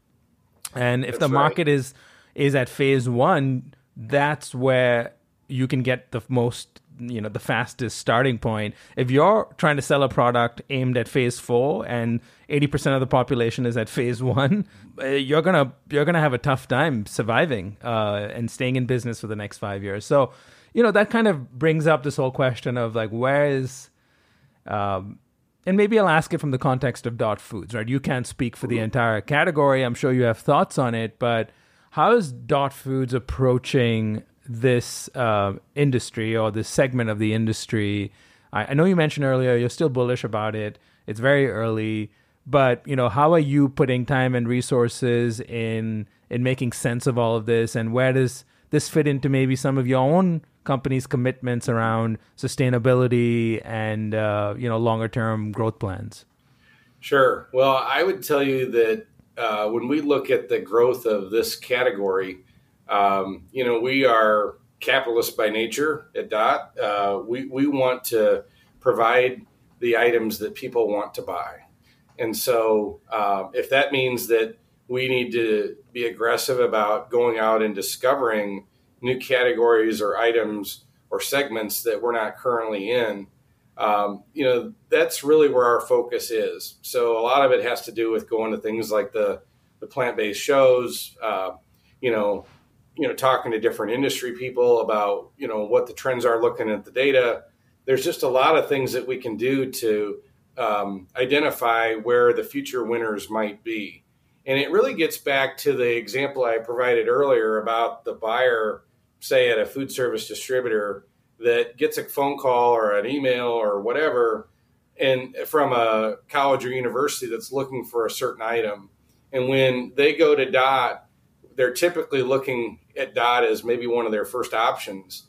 S1: And if that's the market right. is is at phase one, that's where you can get the most you know the fastest starting point if you're trying to sell a product aimed at phase 4 and 80% of the population is at phase 1 uh, you're going to you're going to have a tough time surviving uh, and staying in business for the next 5 years so you know that kind of brings up this whole question of like where is um, and maybe I'll ask it from the context of Dot Foods, right? You can't speak for the entire category. I'm sure you have thoughts on it, but how is Dot Foods approaching this uh, industry or this segment of the industry. I, I, know you mentioned earlier you're still bullish about it. It's very early, but you know how are you putting time and resources in in making sense of all of this, and where does this fit into maybe some of your own company's commitments around sustainability and uh, you know longer term growth plans?
S2: Sure. Well, I would tell you that uh, when we look at the growth of this category, um, you know, we are capitalists by nature at DOT. Uh, we, we want to provide the items that people want to buy. And so, uh, if that means that we need to be aggressive about going out and discovering new categories or items or segments that we're not currently in, um, you know, that's really where our focus is. So, a lot of it has to do with going to things like the, the plant based shows. Uh, you know, you know, talking to different industry people about, you know, what the trends are looking at the data. There's just a lot of things that we can do to um, identify where the future winners might be. And it really gets back to the example I provided earlier about the buyer, say at a food service distributor, that gets a phone call or an email or whatever and from a college or university that's looking for a certain item and when they go to dot they're typically looking at dot as maybe one of their first options.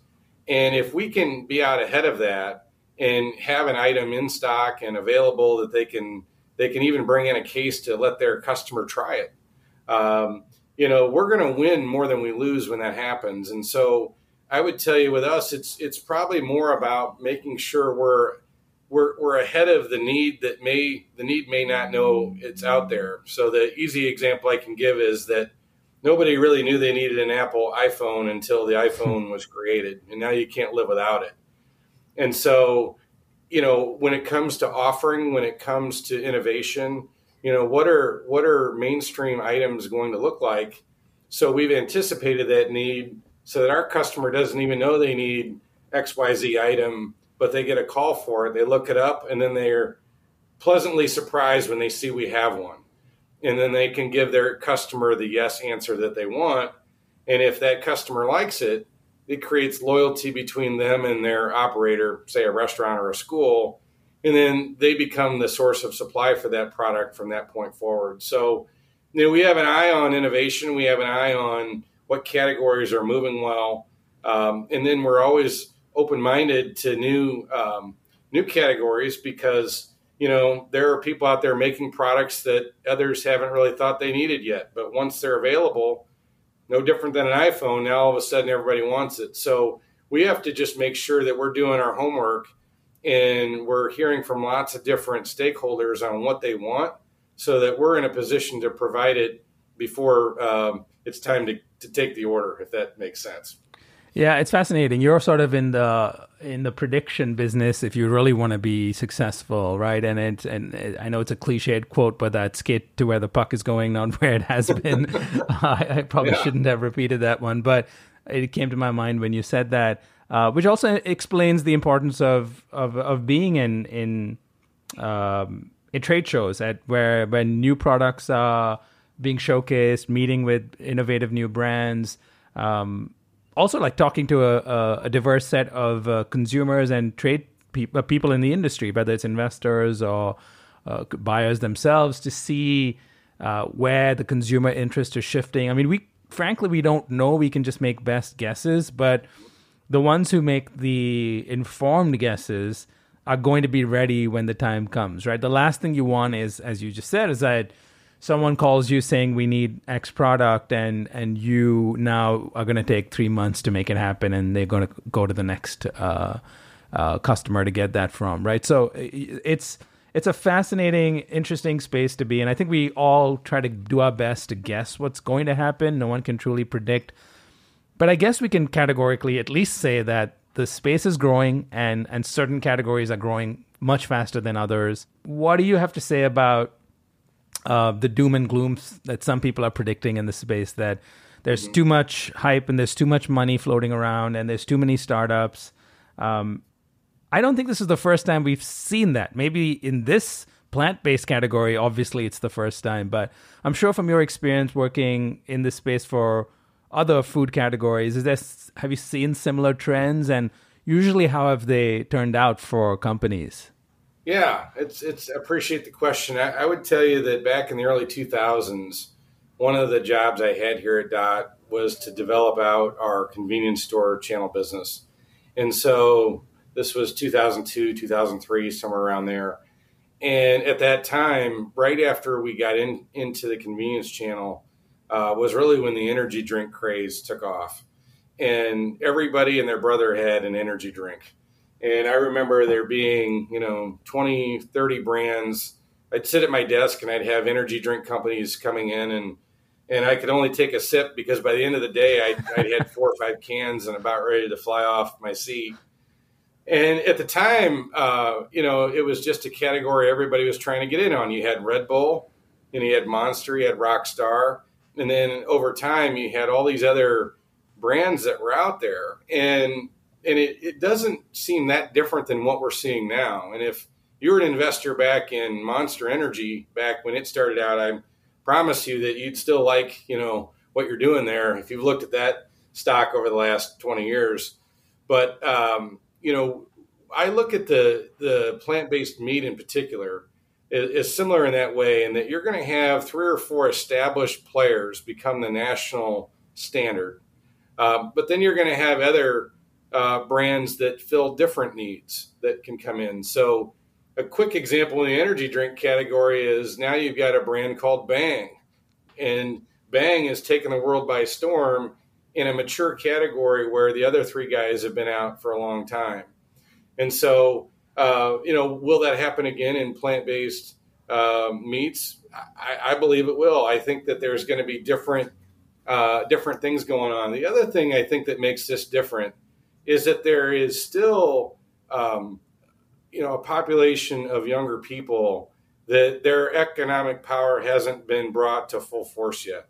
S2: And if we can be out ahead of that and have an item in stock and available that they can they can even bring in a case to let their customer try it um, you know we're going to win more than we lose when that happens. And so i would tell you with us it's it's probably more about making sure we're we're, we're ahead of the need that may the need may not know it's out there. So the easy example i can give is that nobody really knew they needed an apple iphone until the hmm. iphone was created and now you can't live without it and so, you know, when it comes to offering, when it comes to innovation, you know, what are what are mainstream items going to look like? So we've anticipated that need so that our customer doesn't even know they need XYZ item, but they get a call for it, they look it up, and then they're pleasantly surprised when they see we have one. And then they can give their customer the yes answer that they want. And if that customer likes it, it creates loyalty between them and their operator, say a restaurant or a school, and then they become the source of supply for that product from that point forward. So, you know, we have an eye on innovation. We have an eye on what categories are moving well, um, and then we're always open-minded to new um, new categories because you know there are people out there making products that others haven't really thought they needed yet, but once they're available no different than an iPhone. Now all of a sudden everybody wants it. So we have to just make sure that we're doing our homework and we're hearing from lots of different stakeholders on what they want so that we're in a position to provide it before um, it's time to, to take the order, if that makes sense.
S1: Yeah, it's fascinating. You're sort of in the in the prediction business if you really want to be successful, right? And it and I know it's a cliched quote, but that skate to where the puck is going, not where it has been. I, I, probably yeah. shouldn't have repeated that one, but it came to my mind when you said that, uh, which also explains the importance of of, of being in in um, in trade shows at where when new products are being showcased, meeting with innovative new brands. Um, also like talking to a, a, diverse set of uh, consumers and trade pe- uh, people in the industry, whether it's investors or uh, buyers themselves, to see uh, where the consumer interest is shifting. I mean, we frankly we don't know. We can just make best guesses, but the ones who make the informed guesses are going to be ready when the time comes. Right. The last thing you want is, as you just said, is that someone calls you saying we need X product and and you now are going to take three months to make it happen and they're going to go to the next uh, uh, customer to get that from right? So it's it's a fascinating interesting space to be and I think we all try to do our best to guess what's going to happen. No one can truly predict. But I guess we can categorically at least say that the space is growing and and certain categories are growing much faster than others. What do you have to say about uh, the doom and gloom that some people are predicting in the space that there's mm-hmm. too much hype and there's too much money floating around and there's too many startups. Um, I don't think this is the first time we've seen that. Maybe in this plant based category, obviously it's the first time, but I'm sure from your experience working in this space for other food categories, is there have you seen similar trends and usually how have they turned out for companies?
S2: Yeah, it's it's appreciate the question. I, I, would tell you that back in the early 2000s, one of the jobs I had here at Dot was to develop out our convenience store channel business, and so this was 2002, 2003, somewhere around there. And at that time, right after we got in into the convenience channel, uh, was really when the energy drink craze took off, and everybody and their brother had an energy drink and I remember there being, you know, 20, 30 brands. I'd sit at my desk and I'd have energy drink companies coming in and and I could only take a sip because by the end of the day I'd, I'd had four or five cans and about ready to fly off my seat. And at the time, uh, you know, it was just a category everybody was trying to get in on. You had Red Bull, and you had Monster, you had Rockstar, And then over time, you had all these other brands that were out there. And and it, it doesn't seem that different than what we're seeing now. And if you're an investor back in Monster Energy back when it started out, I promise you that you'd still like, you know, what you're doing there if you've looked at that stock over the last 20 years. But um, you know, I look at the the plant based meat in particular is, similar in that way, in that you're going to have three or four established players become the national standard, uh, but then you're going to have other uh, brands that fill different needs that can come in. So, a quick example in the energy drink category is now you've got a brand called Bang, and Bang has taken the world by storm in a mature category where the other three guys have been out for a long time. And so, uh, you know, will that happen again in plant based uh, meats? I, I, believe it will. I think that there's going to be different uh, different things going on. The other thing I think that makes this different is that there is still, um, you know, a population of younger people that their economic power hasn't been brought to full force yet.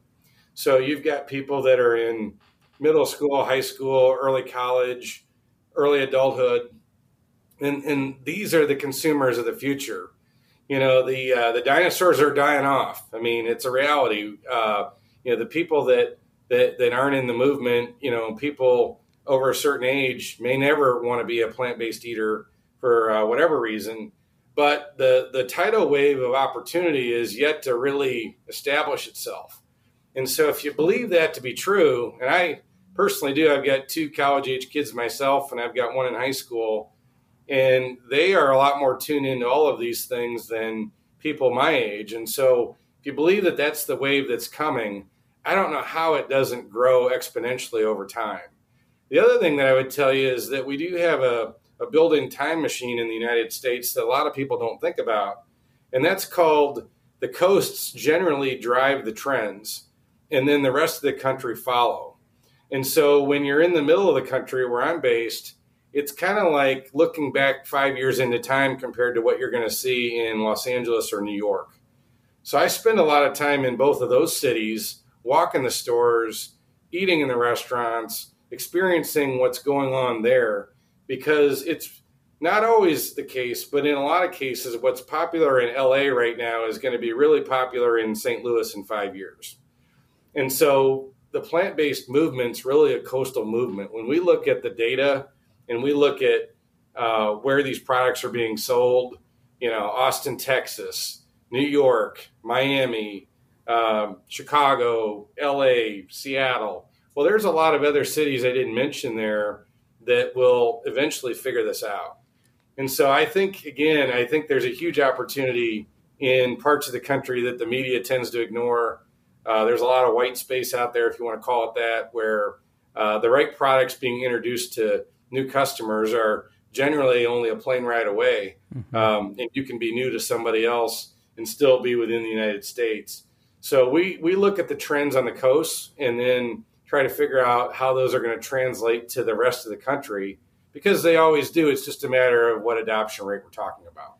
S2: So you've got people that are in middle school, high school, early college, early adulthood, and and these are the consumers of the future. You know, the uh, the dinosaurs are dying off. I mean, it's a reality. Uh, you know, the people that, that that aren't in the movement, you know, people over a certain age may never want to be a plant based eater for uh, whatever reason. But the the tidal wave of opportunity is yet to really establish itself. And so, if you believe that to be true, and I personally do. I've got two college age kids myself, and I've got one in high school, and they are a lot more tuned into all of these things than people my age. And so, if you believe that that's the wave that's coming, I don't know how it doesn't grow exponentially over time. The other thing that I would tell you is that we do have a, a built in time machine in the United States that a lot of people don't think about, and that's called the coasts generally drive the trends, and then the rest of the country follow. And so when you're in the middle of the country where I'm based, it's kind of like looking back five years into time compared to what you're going to see in Los Angeles or New York. So I spend a lot of time in both of those cities, walking the stores, eating in the restaurants, experiencing what's going on there because it's not always the case, but in a lot of cases, what's popular in LA right now is going to be really popular in St. Louis in five years. And so the plant based movement's really a coastal movement. When we look at the data and we look at uh, where these products are being sold, you know, Austin, Texas, New York, Miami, um, Chicago, LA, Seattle. Well, there's a lot of other cities I didn't mention there that will eventually figure this out. And so I think, again, I think there's a huge opportunity in parts of the country that the media tends to ignore uh, there's a lot of white space out there, if you want to call it that, where uh, the right products being introduced to new customers are generally only a plane ride away. Mm-hmm. Um, and you can be new to somebody else and still be within the United States. So we, we look at the trends on the coast and then try to figure out how those are going to translate to the rest of the country because they always do. It's just a matter of what adoption rate we're talking about.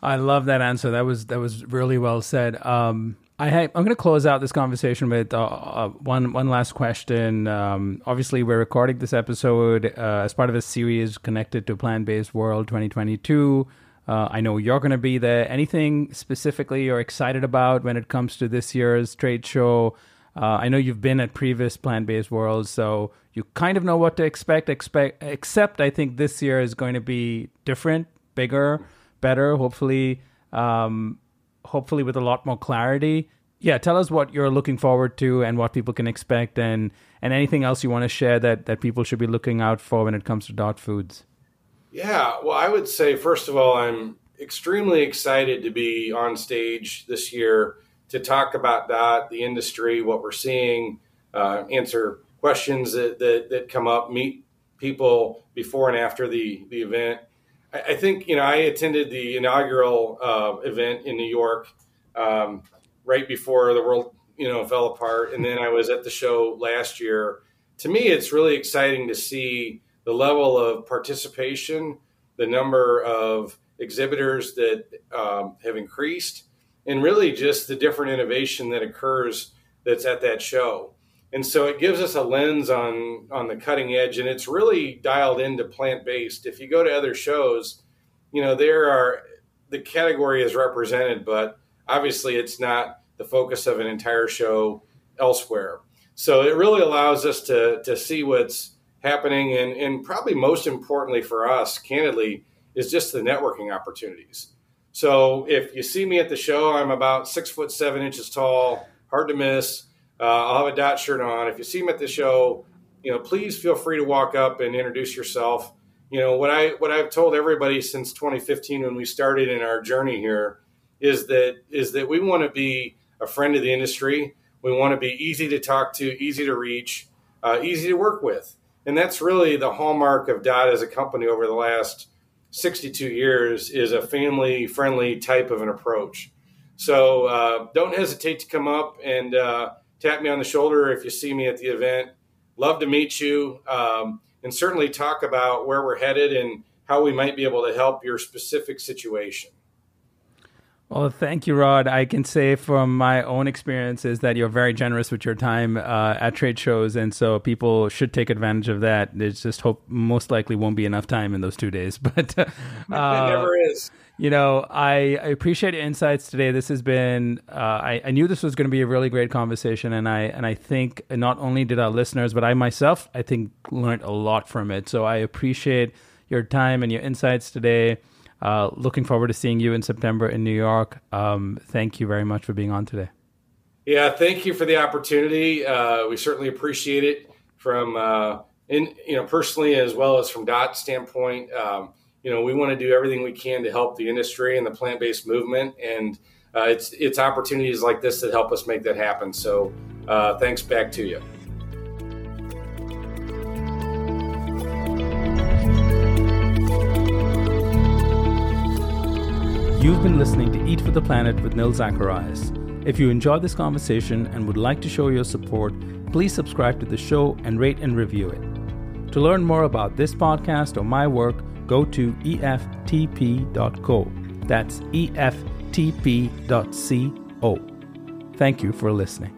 S1: I love that answer. That was that was really well said. Um, I I'm going to close out this conversation with uh, uh, one one last question. Um, obviously, we're recording this episode uh, as part of a series connected to Plant Based World 2022. Uh, I know you're going to be there. Anything specifically you're excited about when it comes to this year's trade show? Uh, I know you've been at previous Plant Based Worlds, so you kind of know what to expect. Expect, except I think this year is going to be different, bigger, better. Hopefully. Um, hopefully with a lot more clarity. Yeah, tell us what you're looking forward to and what people can expect and and anything else you want to share that that people should be looking out for when it comes to Dot Foods.
S2: Yeah, well, I would say first of all, I'm extremely excited to be on stage this year to talk about that, the industry, what we're seeing, uh, answer questions that, that, that come up, meet people before and after the, the event. I think you know I attended the inaugural uh, event in New York um, right before the world you know fell apart, and then I was at the show last year. To me, it's really exciting to see the level of participation, the number of exhibitors that um, have increased, and really just the different innovation that occurs that's at that show. And so it gives us a lens on on the cutting edge, and it's really dialed into plant based. If you go to other shows, you know there are the category is represented, but obviously it's not the focus of an entire show elsewhere. So it really allows us to to see what's happening, and and probably most importantly for us, candidly, is just the networking opportunities. So if you see me at the show, I'm about six foot seven inches tall, hard to miss. Uh, I'll have a dot shirt on. If you see me at the show, you know, please feel free to walk up and introduce yourself. You know what I what I've told everybody since 2015 when we started in our journey here is that is that we want to be a friend of the industry. We want to be easy to talk to, easy to reach, uh, easy to work with, and that's really the hallmark of Dot as a company over the last 62 years is a family friendly type of an approach. So uh, don't hesitate to come up and uh, tap me on the shoulder if you see me at the event. Love to meet you um, and certainly talk about where we're headed and how we might be able to help your specific situation.
S1: Well, thank you, Rodd. I can say from my own experiences that you're very generous with your time uh, at trade shows, and so people should take advantage of that. There's just hope most likely won't be enough time in those two days, but uh,
S2: it never is.
S1: You know, I, I appreciate your insights today. This has been. Uh, I, I knew this was going to be a really great conversation, and I and I think not only did our listeners, but I myself, I think learned a lot from it. So I appreciate your time and your insights today. Uh, looking forward to seeing you in September in New York. Um, thank you very much for being on today.
S2: Yeah, thank you for the opportunity. Uh, we certainly appreciate it from uh, in you know personally as well as from Dot standpoint. Um, you know, we want to do everything we can to help the industry and the plant based movement, and uh, it's it's opportunities like this that help us make that happen. So, uh, thanks back to you.
S1: You've been listening to Eat for the Planet with Nil Zacharias. If you enjoyed this conversation and would like to show your support, please subscribe to the show and rate and review it. To learn more about this podcast or my work, go to eftp.co. That's eftp.co. Thank you for listening.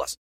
S3: plus.